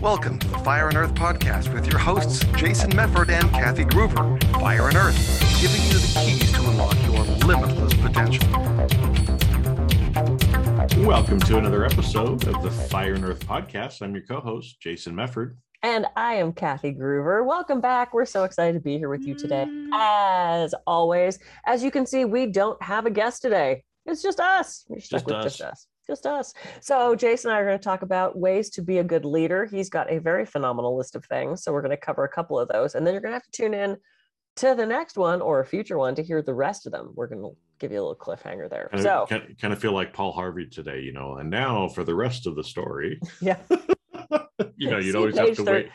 Welcome to the Fire and Earth podcast with your hosts, Jason Mefford and Kathy Gruver. Fire and Earth, giving you the keys to unlock your limitless potential. Welcome to another episode of the Fire and Earth podcast. I'm your co host, Jason Mefford. And I am Kathy Gruver. Welcome back. We're so excited to be here with you today. As always, as you can see, we don't have a guest today. It's just us. We're stuck Just with us. just us. Just us. So Jason and I are going to talk about ways to be a good leader. He's got a very phenomenal list of things. So we're going to cover a couple of those. And then you're going to have to tune in to the next one or a future one to hear the rest of them. We're going to give you a little cliffhanger there. Kind So of, kind, kind of feel like Paul Harvey today, you know. And now for the rest of the story, yeah. you know, you'd always have to thir- wait.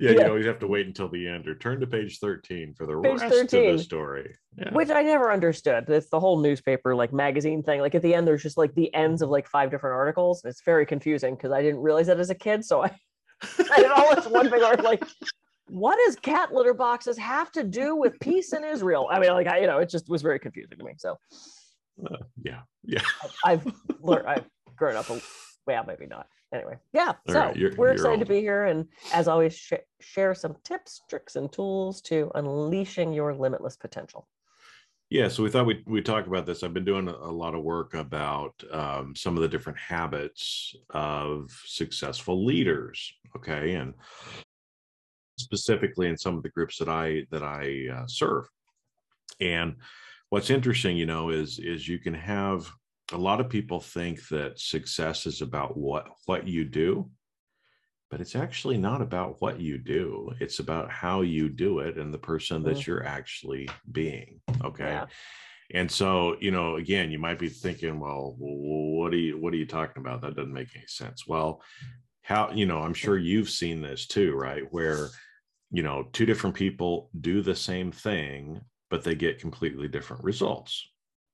Yeah, Yeah. you'd always have to wait until the end or turn to page 13 for the Page rest of the story. Yeah. which I never understood. It's the whole newspaper like magazine thing. Like at the end, there's just like the ends of like five different articles. It's very confusing because I didn't realize that as a kid. So I, I did all this one big article. Like, what does cat litter boxes have to do with peace in Israel? I mean, like I, you know, it just was very confusing to me. So Uh, yeah. Yeah. I've learned, I've grown up. A, well, maybe not. Anyway, yeah. All so right, you're- we're you're excited to be here, and as always, sh- share some tips, tricks, and tools to unleashing your limitless potential. Yeah, so we thought we'd, we'd talk about this. I've been doing a, a lot of work about um, some of the different habits of successful leaders. Okay, and specifically in some of the groups that I that I uh, serve. And what's interesting, you know, is is you can have a lot of people think that success is about what what you do, but it's actually not about what you do. It's about how you do it and the person that Mm. you're actually being. Okay. Yeah. And so, you know, again, you might be thinking, well, what are you what are you talking about? That doesn't make any sense. Well, how, you know, I'm sure you've seen this too, right? Where, you know, two different people do the same thing, but they get completely different results.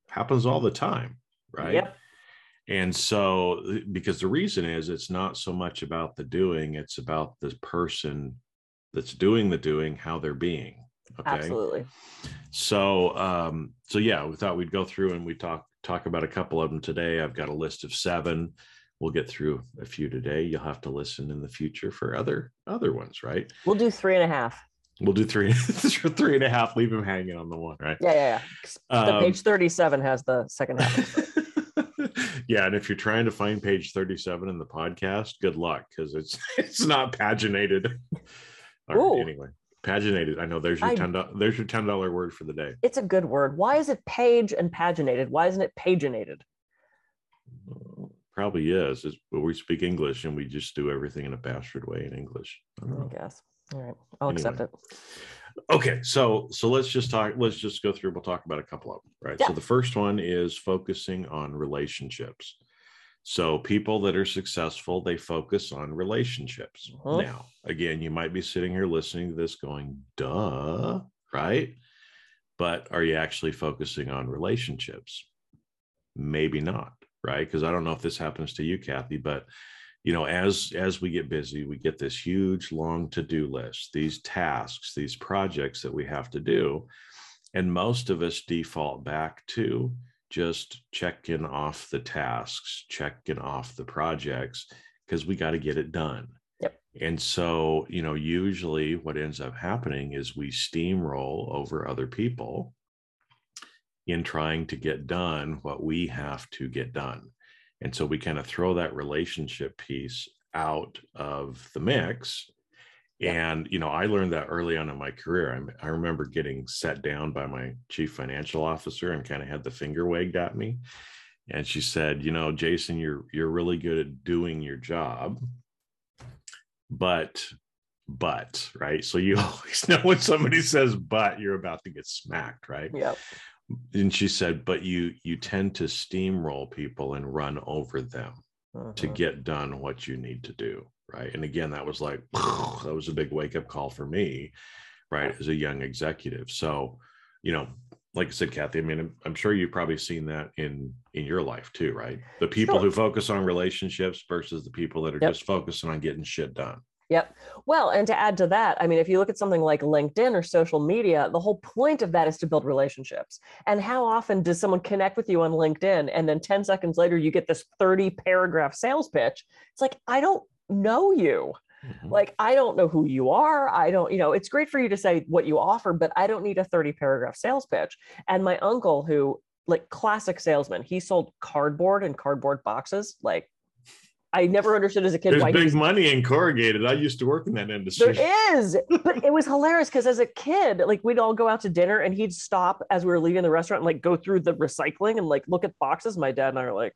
Happens all the time, right? Yep. And so, because the reason is it's not so much about the doing, it's about the person that's doing the doing, how they're being. Okay. Absolutely. So, um, so yeah, we thought we'd go through and we talk talk about a couple of them today. I've got a list of seven. We'll get through a few today. You'll have to listen in the future for other other ones, right? We'll do three and a half. We'll do three three and a half. Leave them hanging on the one, right? Yeah, yeah, yeah. The Um, page 37 has the second half. yeah, and if you're trying to find page 37 in the podcast, good luck because it's it's not paginated. Right, anyway, paginated. I know there's your I- ten there's your ten dollar word for the day. it's a good word. Why is it page and paginated? Why isn't it paginated? Probably is. It's, but we speak English and we just do everything in a bastard way in English. I I guess. All right. I'll accept it. Okay, so so let's just talk. Let's just go through. We'll talk about a couple of them, right? So the first one is focusing on relationships. So people that are successful, they focus on relationships. Mhm. Now, again, you might be sitting here listening to this, going, "Duh," right? But are you actually focusing on relationships? Maybe not, right? Because I don't know if this happens to you, Kathy, but you know as as we get busy we get this huge long to-do list these tasks these projects that we have to do and most of us default back to just checking off the tasks checking off the projects because we got to get it done Yep. and so you know usually what ends up happening is we steamroll over other people in trying to get done what we have to get done and so we kind of throw that relationship piece out of the mix. And, you know, I learned that early on in my career. I, I remember getting set down by my chief financial officer and kind of had the finger wagged at me. And she said, you know, Jason, you're you're really good at doing your job. But but right. So you always know when somebody says but, you're about to get smacked, right? Yep. And she said but you you tend to steamroll people and run over them to Mhm. get done what you need to do right and again that was like that was a big wake up call for me right as a young executive so you know like i said kathy i mean i'm, I'm sure you've probably seen that in in your life too right the people Sure. who focus on relationships versus the people that are Yep. just focusing on getting shit done Yep. Well, and to add to that, I mean, if you look at something like LinkedIn or social media, the whole point of that is to build relationships. And how often does someone connect with you on LinkedIn and then 10 seconds later you get this 30 paragraph sales pitch? It's like, I don't know you. Mhm. Like, I don't know who you are. I don't, you know, it's great for you to say what you offer, but I don't need a 30 paragraph sales pitch. And my uncle, who, like, classic salesman, he sold cardboard and cardboard boxes. Like, I never understood as a kid There's why big was money in corrugated. I used to work in that industry. there is, but it was hilarious because as a kid, like we'd all go out to dinner and he'd stop as we were leaving the restaurant and like go through the recycling and like look at boxes. My dad and I are like,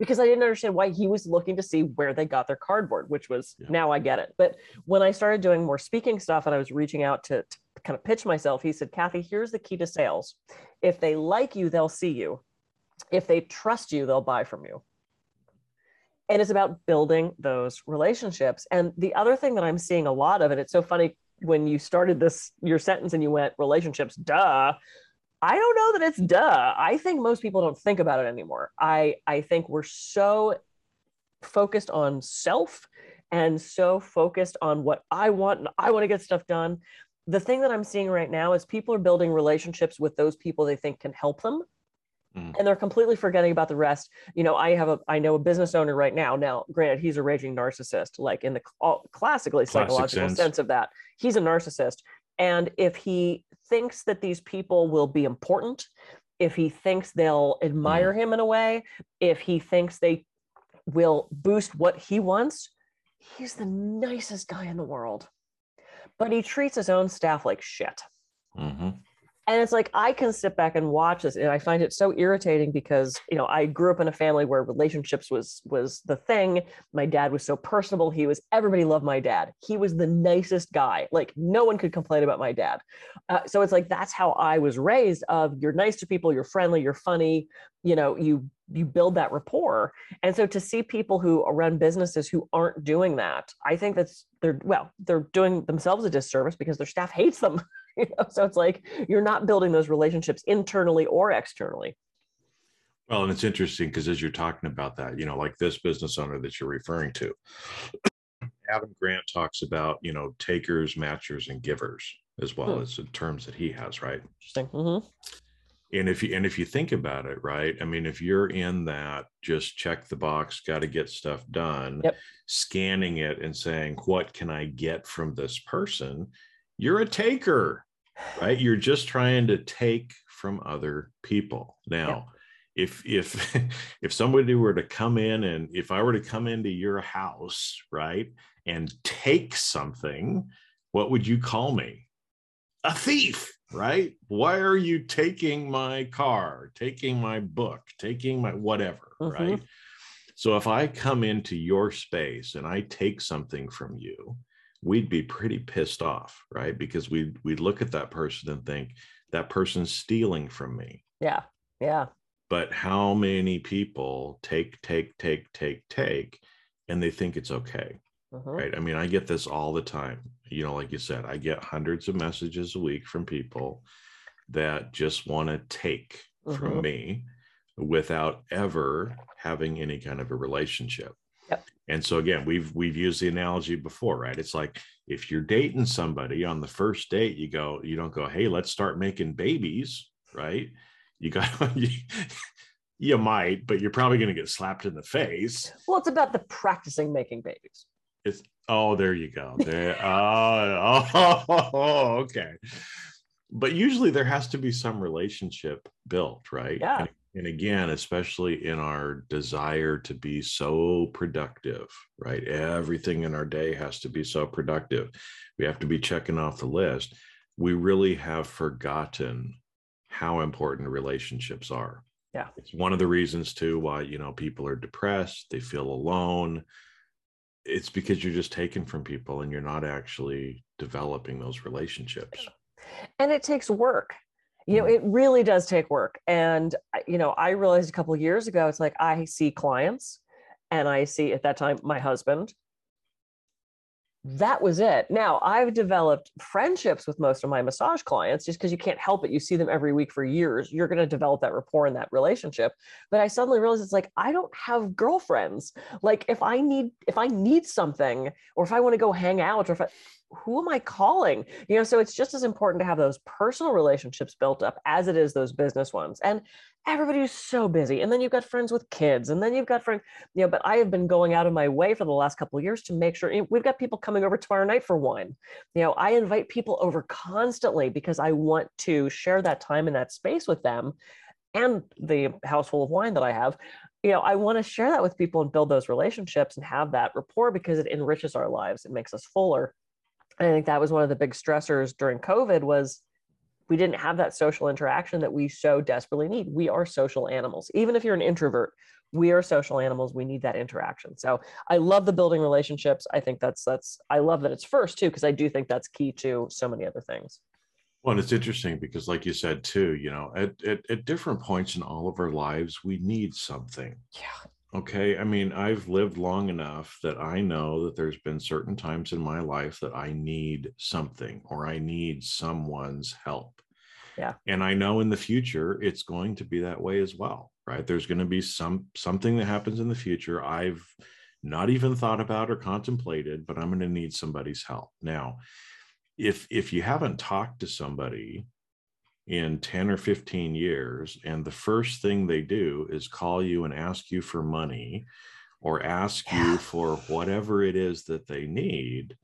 because I didn't understand why he was looking to see where they got their cardboard, which was Yeah. now I get it. But when I started doing more speaking stuff and I was reaching out to, to kind of pitch myself, he said, Kathy, here's the key to sales. If they like you, they'll see you. If they trust you, they'll buy from you and it's about building those relationships. And the other thing that i'm seeing a lot of and it's so funny when you started this your sentence and you went relationships duh. I don't know that it's duh. I think most people don't think about it anymore. I i think we're so focused on self and so focused on what i want and i want to get stuff done. The thing that i'm seeing right now is people are building relationships with those people they think can help them Mm. and they're completely forgetting about the rest you know i have a i know a business owner right now now granted he's a raging narcissist like in the cl- classically Classic psychological sense. sense of that he's a narcissist and if he thinks that these people will be important if he thinks they'll admire him in a way if he thinks they will boost what he wants he's the nicest guy in the world but he treats his own staff like shit. And it's like i can sit back and watch this and i find it so irritating because you know i grew up in a family where relationships was was the thing. My dad was so personable. He was everybody loved my dad. He was the nicest guy. Like no one could complain about my dad. Uh, so it's like that's how i was raised of you're nice to people you're friendly you're funny you know you you build that rapport. And so to see people who run businesses who aren't doing that i think that's they're well they're doing themselves a disservice because their staff hates them you know so it's like you're not building those relationships internally or externally Well, and it's interesting because as you're talking about that, you know, like this business owner that you're referring to, Adam Grant talks about, you know, takers, matchers, and givers as well Hmm. as the terms that he has, right? interesting hmm And if you and if you think about it, right? I mean, if you're in that, just check the box, got to get stuff done, Yep. scanning it and saying, what can I get from this person? You're a taker, right? You're just trying to take from other people. Now, if if if somebody were to come in and if I were to come into your house, right, and take something, what would you call me? A thief, right? Why are you taking my car, taking my book, taking my whatever, Mhm. right? So if I come into your space and I take something from you, we'd be pretty pissed off, right? Because we we'd look at that person and think that person's stealing from me. yeah yeah But how many people take, take, take, take, take, and they think it's okay, mhm. right? I mean, I get this all the time. You know, like you said, I get hundreds of messages a week from people that just want to take from Mhm. me without ever having any kind of a relationship. And so again, we've we've used the analogy before, right? It's like if you're dating somebody on the first date, you go, you don't go, hey, let's start making babies, right? You got you, you might, but you're probably going to get slapped in the face. well it's about the practicing making babies It's oh, there you go. There, oh, oh, okay. But usually there has to be some relationship built, right? Yeah. And, and again, especially in our desire to be so productive, right? Everything in our day has to be so productive. We have to be checking off the list. We really have forgotten how important relationships are. Yeah. It's one of the reasons too why, you know, people are depressed, they feel alone it's because you're just taking from people and you're not actually developing those relationships. and it takes work you know Mhm. it really does take work and you know i realized a couple of years ago it's like i see clients and i see at that time my husband. That was it. Now i've developed friendships with most of my massage clients just because you can't help it you see them every week for years you're going to develop that rapport and that relationship. But i suddenly realized it's like i don't have girlfriends. Like if i need if i need something or if i want to go hang out or if I, who am I calling? You know, so it's just as important to have those personal relationships built up as it is those business ones. And everybody's so busy. And then you've got friends with kids, and then you've got friends, you know, but I have been going out of my way for the last couple of years to make sure we've got people coming over tomorrow night for wine. You know, I invite people over constantly because I want to share that time in that space with them and the house full of wine that I have you know i want to share that with people and build those relationships and have that rapport because it enriches our lives it makes us fuller i think that was one of the big stressors during covid was we didn't have that social interaction that we so desperately need. We are social animals. Even if you're an introvert we are social animals. We need that interaction. So i love the building relationships. I think that's that's i love that it's first too because i do think that's key to so many other things. Well, it's interesting because, like you said too, you know, at, at, at different points in all of our lives, we need something. Yeah. Okay. I mean, I've lived long enough that I know that there's been certain times in my life that I need something or I need someone's help. Yeah. And I know in the future it's going to be that way as well, right? There's going to be some something that happens in the future I've not even thought about or contemplated, but I'm going to need somebody's help. Now, if if you haven't talked to somebody in 10 or 15 years and the first thing they do is call you and ask you for money or ask yeah. you for whatever it is that they need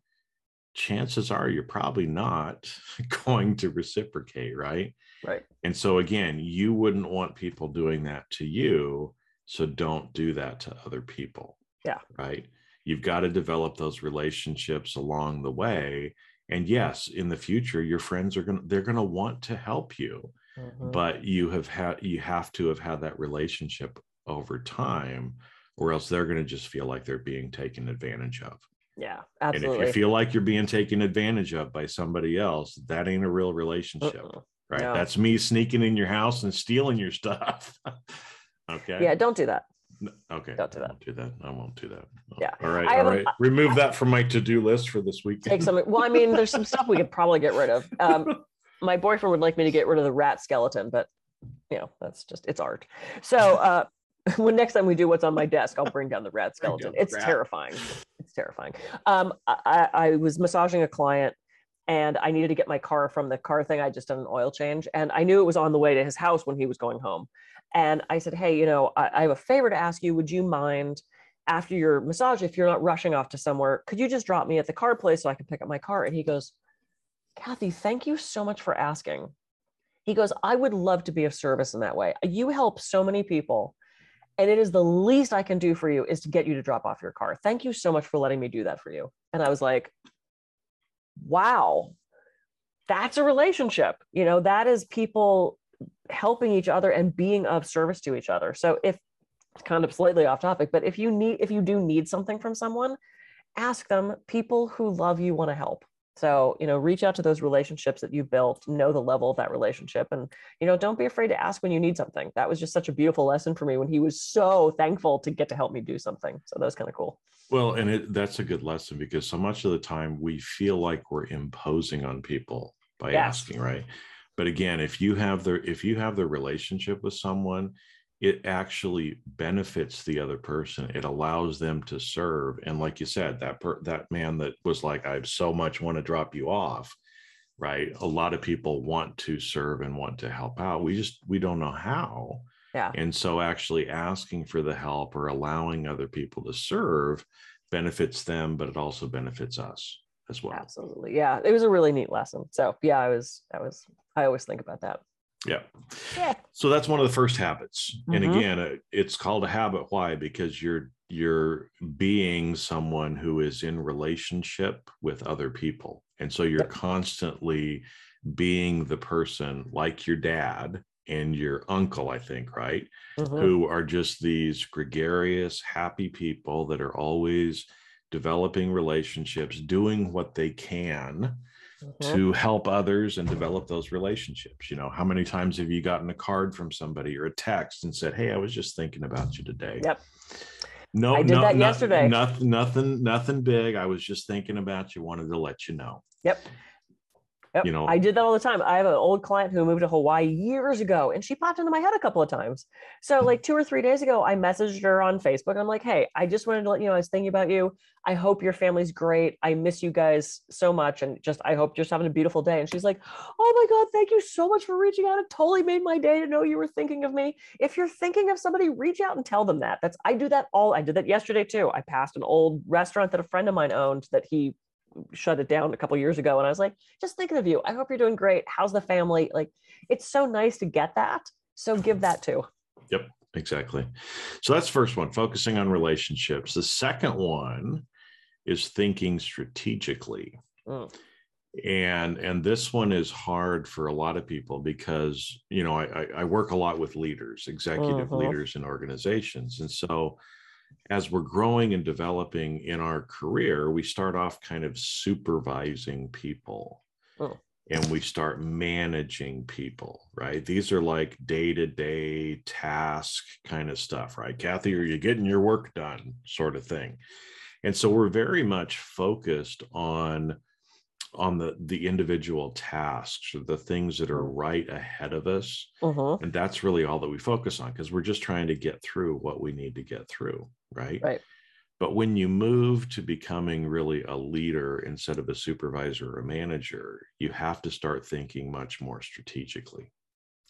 chances are you're probably not going to reciprocate right? Right. And so again you wouldn't want people doing that to you so don't do that to other people yeah. right? You've got to develop those relationships along the way and yes in the future your friends are going to they're going to want to help you mm-hmm. but you have had you have to have had that relationship over time or else they're going to just feel like they're being taken advantage of yeah absolutely and if you feel like you're being taken advantage of by somebody else that ain't a real relationship uh-uh. right no. that's me sneaking in your house and stealing your stuff okay yeah don't do that okay. Don't do that. do that. I won't do that. Yeah. All right. all right. A, Remove that from my to-do list for this week. Take some. Well, I mean, there's some stuff we could probably get rid of. Um, my boyfriend would like me to get rid of the rat skeleton, but you know, that's just it's art. So uh, when next time we do what's on my desk, I'll bring down the rat skeleton. It's rat. terrifying. It's terrifying. Um, I, I was massaging a client and I needed to get my car from the car thing. I just done an oil change, and I knew it was on the way to his house when he was going home. And I said, Hey, you know, I, I have a favor to ask you. Would you mind after your massage, if you're not rushing off to somewhere, could you just drop me at the car place so I can pick up my car? And he goes, Kathy, thank you so much for asking. He goes, I would love to be of service in that way. You help so many people. And it is the least I can do for you is to get you to drop off your car. Thank you so much for letting me do that for you. And I was like, wow, that's a relationship. You know, that is people helping each other and being of service to each other. So if it's kind of slightly off topic, but if you need if you do need something from someone, ask them. People who love you want to help. So, you know, reach out to those relationships that you've built, know the level of that relationship. And, you know, don't be afraid to ask when you need something. That was just such a beautiful lesson for me when he was so thankful to get to help me do something. So that was kind of cool. Well, and it, that's a good lesson because so much of the time we feel like we're imposing on people by yes. asking, right? but again if you have the if you have the relationship with someone it actually benefits the other person. It allows them to serve and like you said that per, that man that was like i so much want to drop you off right? A lot of people want to serve and want to help out. We just we don't know how. Yeah. And so actually asking for the help or allowing other people to serve benefits them but it also benefits us as well. Absolutely. Yeah it was a really neat lesson. So yeah i was i was I always think about that. Yeah. Yeah. So that's one of the first habits. Mm-hmm. And again, it's called a habit. Why? Because you're you're being someone who is in relationship with other people. And so you're constantly being the person like your dad and your uncle, I think, right? Mm-hmm. Who are just these gregarious, happy people that are always developing relationships, doing what they can mm-hmm. to help others and develop those relationships. You know, how many times have you gotten a card from somebody or a text and said, Hey, I was just thinking about you today? Yep. No, I did no, that no, yesterday. Nothing, nothing, nothing big. I was just thinking about you, wanted to let you know. Yep. You know- I did that all the time. I have an old client who moved to Hawaii years ago and she popped into my head a couple of times. So, like two or three days ago, I messaged her on Facebook. I'm like, hey, I just wanted to let you know I was thinking about you. I hope your family's great. I miss you guys so much. And just, I hope you're just having a beautiful day. And she's like, oh my God, thank you so much for reaching out. It totally made my day to know you were thinking of me. If you're thinking of somebody, reach out and tell them that. That's, I do that all, I did that yesterday too. I passed an old restaurant that a friend of mine owned that he shut it down a couple years ago and i was like just thinking of you i hope you're doing great how's the family like it's so nice to get that so give that too Yep. Exactly. So that's the first one, focusing on relationships. The second one is thinking strategically. Mm. And and this one is hard for a lot of people because you know I, I, I work a lot with leaders, executive Mhm. leaders in organizations. And so as we're growing and developing in our career, we start off kind of supervising people Oh. and we start managing people, right? These are like day to day task kind of stuff, right? Kathy, are you getting your work done? Sort of thing. And so we're very much focused on on the the individual tasks or the things that are right ahead of us Mhm. and that's really all that we focus on because we're just trying to get through what we need to get through right Right. but when you move to becoming really a leader instead of a supervisor or a manager you have to start thinking much more strategically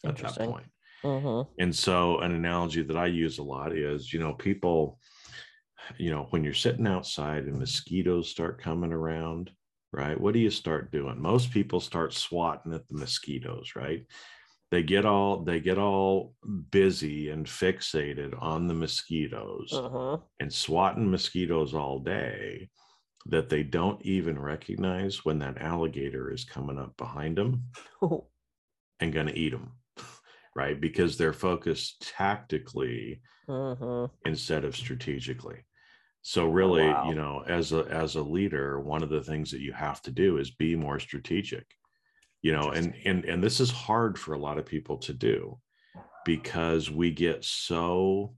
at that point Mhm. and so an analogy that I use a lot is, you know, people, you know, when you're sitting outside and mosquitoes start coming around, right? What do you start doing? Most people start swatting at the mosquitoes, right? They get all they get all busy and fixated on the mosquitoes Mhm. and swatting mosquitoes all day that they don't even recognize when that alligator is coming up behind them and going to eat them, right? Because they're focused tactically Mhm. instead of strategically. So oh, really, wow. you know, as a as a leader, one of the things that you have to do is be more strategic. You know, and and and this is hard for a lot of people to do because we get so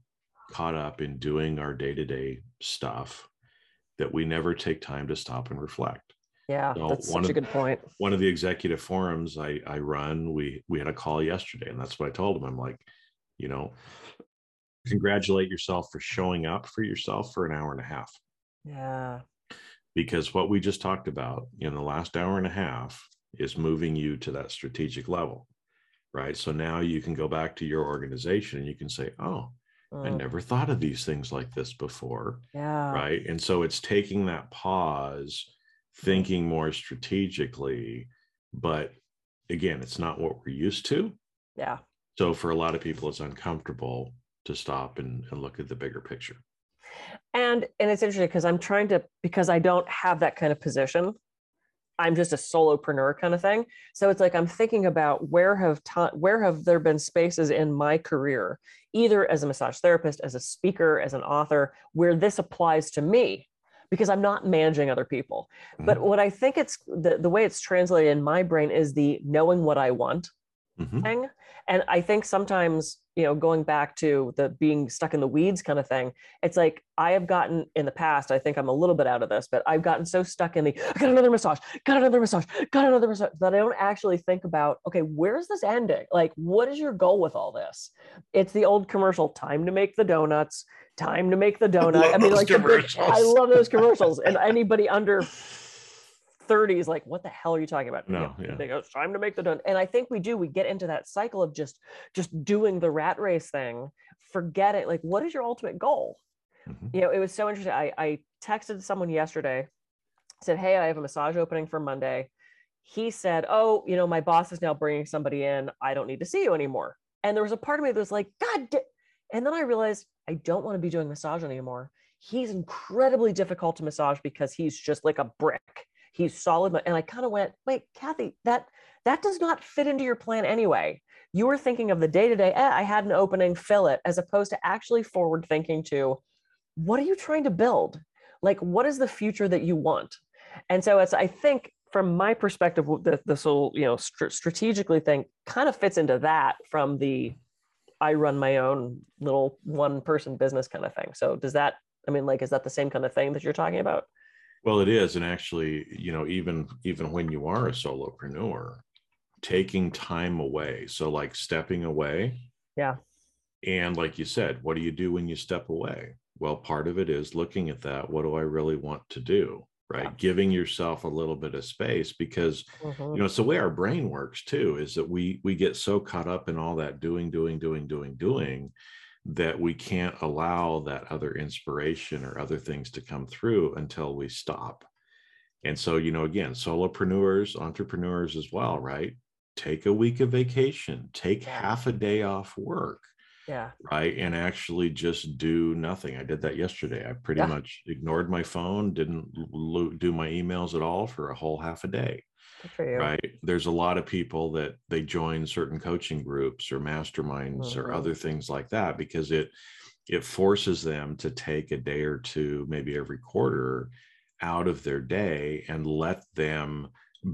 caught up in doing our day-to-day stuff that we never take time to stop and reflect Yeah, So that's such a good point. one of the executive forums I, I run, we we had a call yesterday, and that's what I told him. I'm like, you know, congratulate yourself for showing up for yourself for an hour and a half. Yeah. Because what we just talked about in the last hour and a half is moving you to that strategic level. Right. So now you can go back to your organization and you can say, Oh, I Mm. never thought of these things like this before Yeah. right and so it's taking that pause thinking more strategically but again it's not what we're used to Yeah. so for a lot of people it's uncomfortable to stop and, and look at the bigger picture. And and it's interesting because i'm trying to because i don't have that kind of position i'm just a solopreneur kind of thing. So it's like i'm thinking about where have time where have there been spaces in my career either as a massage therapist as a speaker as an author where this applies to me because i'm not managing other people. But Mhm. what i think it's the, the way it's translated in my brain is the knowing what i want Mhm. thing. And I think sometimes, you know, going back to the being stuck in the weeds kind of thing, it's like I have gotten in the past, I think I'm a little bit out of this, but I've gotten so stuck in the I got another massage, got another massage, got another massage that I don't actually think about, okay, where's this ending? Like, what is your goal with all this? It's the old commercial time to make the donuts, time to make the donut. I, love mean, like, big- I love those commercials. And anybody under 30 is like, what the hell are you talking about? No, Yeah. They go, it's time to make the donut. And I think we do, we get into that cycle of just just doing the rat race thing, forget it. Like, what is your ultimate goal? Mhm. You know, it was so interesting. I, I texted someone yesterday, said, Hey, I have a massage opening for Monday. He said, Oh, you know, my boss is now bringing somebody in. I don't need to see you anymore. And there was a part of me that was like, God, da-" and then I realized I don't want to be doing massage anymore. He's incredibly difficult to massage because he's just like a brick. He's solid. And I kind of went, wait, Kathy, that that does not fit into your plan anyway. You were thinking of the day to day, I had an opening, fill it, as opposed to actually forward thinking to what are you trying to build? Like, what is the future that you want? And so it's, I think, from my perspective, this whole, you know, str- strategically thing kind of fits into that from the I run my own little one person business kind of thing. So does that, I mean, like, is that the same kind of thing that you're talking about? Well, it is, and actually, you know, even even when you are a solopreneur, taking time away, so like stepping away, Yeah. and like you said, what do you do when you step away? Well, part of it is looking at that. What do I really want to do? Right, Yeah. giving yourself a little bit of space because Mhm. you know it's the way our brain works too is that we we get so caught up in all that doing doing doing doing doing that we can't allow that other inspiration or other things to come through until we stop and so you know again solopreneurs entrepreneurs as well right take a week of vacation take Yeah. half a day off work Yeah. right and actually just do nothing i did that yesterday i pretty Yeah. much ignored my phone didn't lo- do my emails at all for a whole half a day Good for you. Right there's a lot of people that they join certain coaching groups or masterminds or Mhm. other things like that because it it forces them to take a day or two maybe every quarter out of their day and let them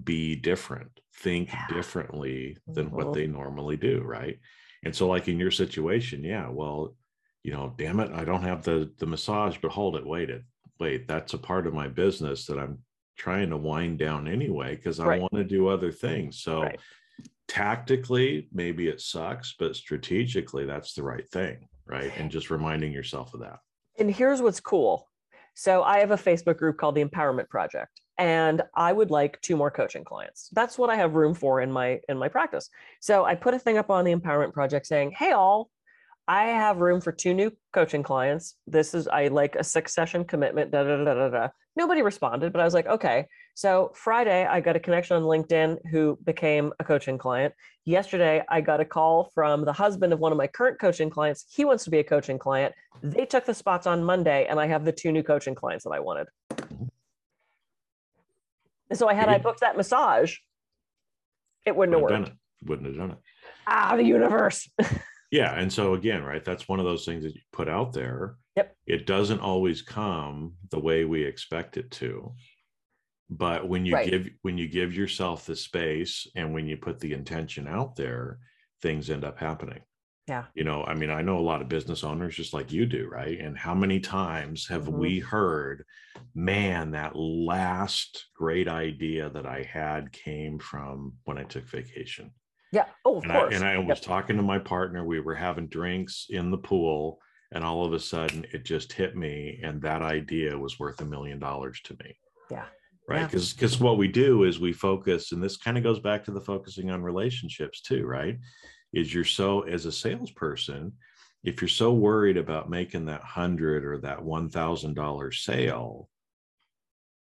be different think Yeah. differently than what Mhm. they normally do right and so like in your situation yeah well you know damn it i don't have the the massage but hold it wait it wait that's a part of my business that i'm trying to wind down anyway because i Right. want to do other things so Right. tactically maybe it sucks but strategically that's the right thing right and just reminding yourself of that And here's what's cool. So I have a Facebook group called the Empowerment Project, and I would like two more coaching clients. That's what I have room for in my in my practice. So I put a thing up on the Empowerment Project saying, "Hey all, I have room for two new coaching clients. This is I like a six session commitment." Da, da, da, da, da. Nobody responded, but I was like, "Okay." So Friday, I got a connection on LinkedIn who became a coaching client. Yesterday, I got a call from the husband of one of my current coaching clients. He wants to be a coaching client. They took the spots on Monday, and I have the two new coaching clients that I wanted. And so I had I booked that massage, it wouldn't have worked. have wouldn't have done it Ah, the universe. yeah and so again right that's one of those things that you put out there Yep. it doesn't always come the way we expect it to but when you Right. give when you give yourself the space and when you put the intention out there things end up happening Yeah. you know i mean i know a lot of business owners just like you do right and how many times have Mhm. we heard man that last great idea that i had came from when i took vacation Yeah. Oh, of and I, and I was Yep. talking to my partner. We were having drinks in the pool, and all of a sudden it just hit me, and that idea was worth a million dollars to me. Yeah. Right. Yeah. Because because what we do is we focus, and this kind of goes back to the focusing on relationships too, right? Is you're so as a salesperson, if you're so worried about making that hundred or that one thousand dollar sale,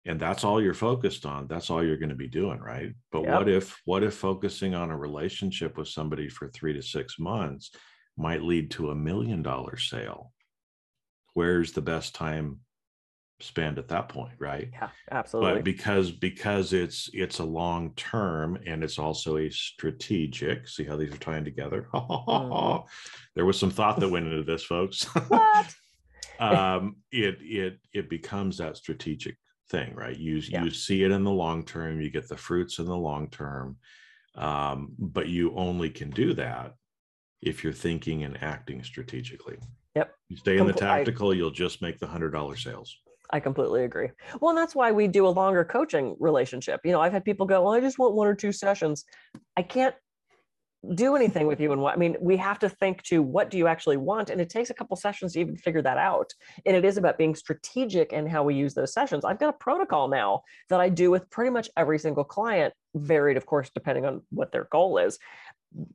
and that's all you're focused on that's all you're going to be doing right but Yep. what if what if focusing on a relationship with somebody for three to six months might lead to a million dollar sale where's the best time spent at that point right yeah, absolutely. but because because it's it's a long term and it's also a strategic see how these are tying together Mhm. there was some thought that went into this folks what? um it it it becomes that strategic thing right you Yeah. you see it in the long term you get the fruits in the long term um but you only can do that if you're thinking and acting strategically Yep. you stay in the Compl- I- tactical you'll just make the hundred dollar sales I completely agree. Well, and that's why we do a longer coaching relationship. You know, I've had people go, "Well, I just want one or two sessions." I can't do anything with you and what I mean, we have to think to what do you actually want? And it takes a couple sessions to even figure that out. And it is about being strategic in how we use those sessions. I've got a protocol now that I do with pretty much every single client, varied, of course, depending on what their goal is.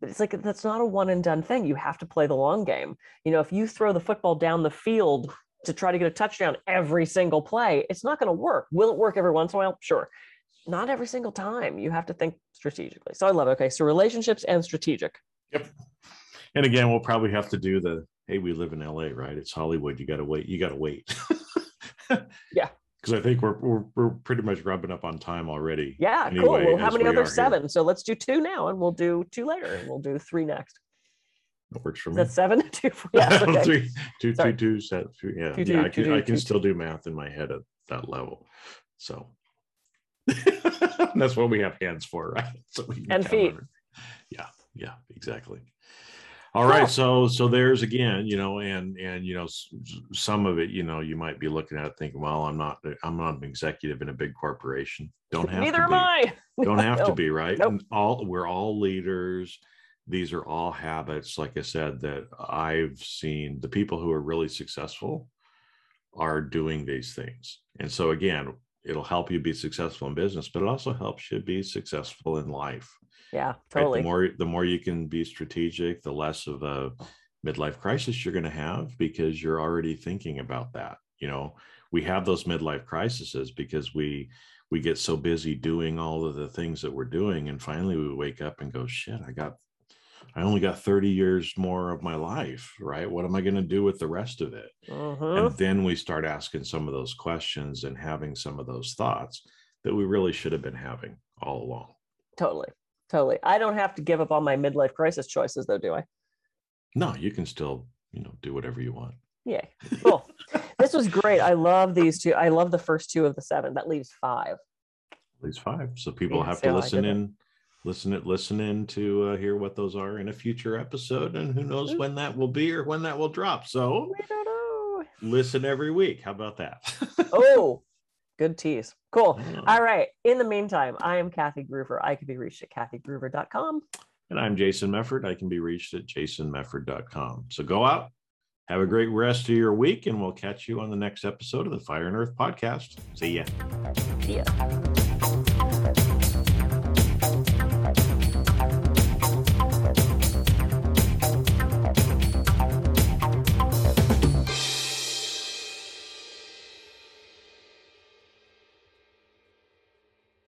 But it's like that's not a one and done thing. You have to play the long game. You know, if you throw the football down the field to try to get a touchdown every single play, it's not going to work. Will it work every once in a while? Sure. Not every single time. You have to think strategically. So I love it. Okay. So relationships and strategic. Yep. And again, we'll probably have to do the hey, we live in LA, right? It's Hollywood. You got to wait. You got to wait. Yeah. Because I think we're, we're we're pretty much rubbing up on time already. Yeah, Anyway, cool. Well, how many we other are here. seven? So let's do two now and we'll do two later and we'll do three next. That works for me. that seven? two. Yes. Okay. Three, two, Sorry. two, two, set, two, yeah, Two, yeah. two, I can, I can still do math in my head at that level. So that's what we have hands for, right? So we And feet. over- Yeah, yeah, exactly. All right, so so there's again, you know, and and you know, some of it, you know, you might be looking at it thinking, well, I'm not, I'm not an executive in a big corporation. Don't have Neither to am be. I. Don't have to be right. Nope. And All we're all leaders. These are all habits, like I said, that I've seen. The people who are really successful are doing these things, and so again, it'll help you be successful in business, but it also helps you be successful in life. Yeah, right? totally. The more the more you can be strategic, the less of a midlife crisis you're going to have because you're already thinking about that. You know, we have those midlife crises because we we get so busy doing all of the things that we're doing, and finally we wake up and go, "Shit, I got." I only got 30 years more of my life, right? What am I going to do with the rest of it? Mhm. And then we start asking some of those questions and having some of those thoughts that we really should have been having all along. Totally. Totally. I don't have to give up on my midlife crisis choices, though, do I? No, you can still, you know, do whatever you want. Yay. Cool. this was great. I love these two. I love the first two of the seven. That leaves five. At least five. So people Yeah, have see to listen in, listen it, listen in to uh, hear what those are in a future episode, and who knows when that will be or when that will drop. So We don't know. listen every week. How about that? Oh, good tease. Cool. Yeah. All right. In the meantime, I am Kathy Gruver. I can be reached at kathygruver.com. And I'm Jason Mefford. I can be reached at jasonmefford.com. So go out, have a great rest of your week, and we'll catch you on the next episode of the Fire and Earth podcast. See ya. See ya.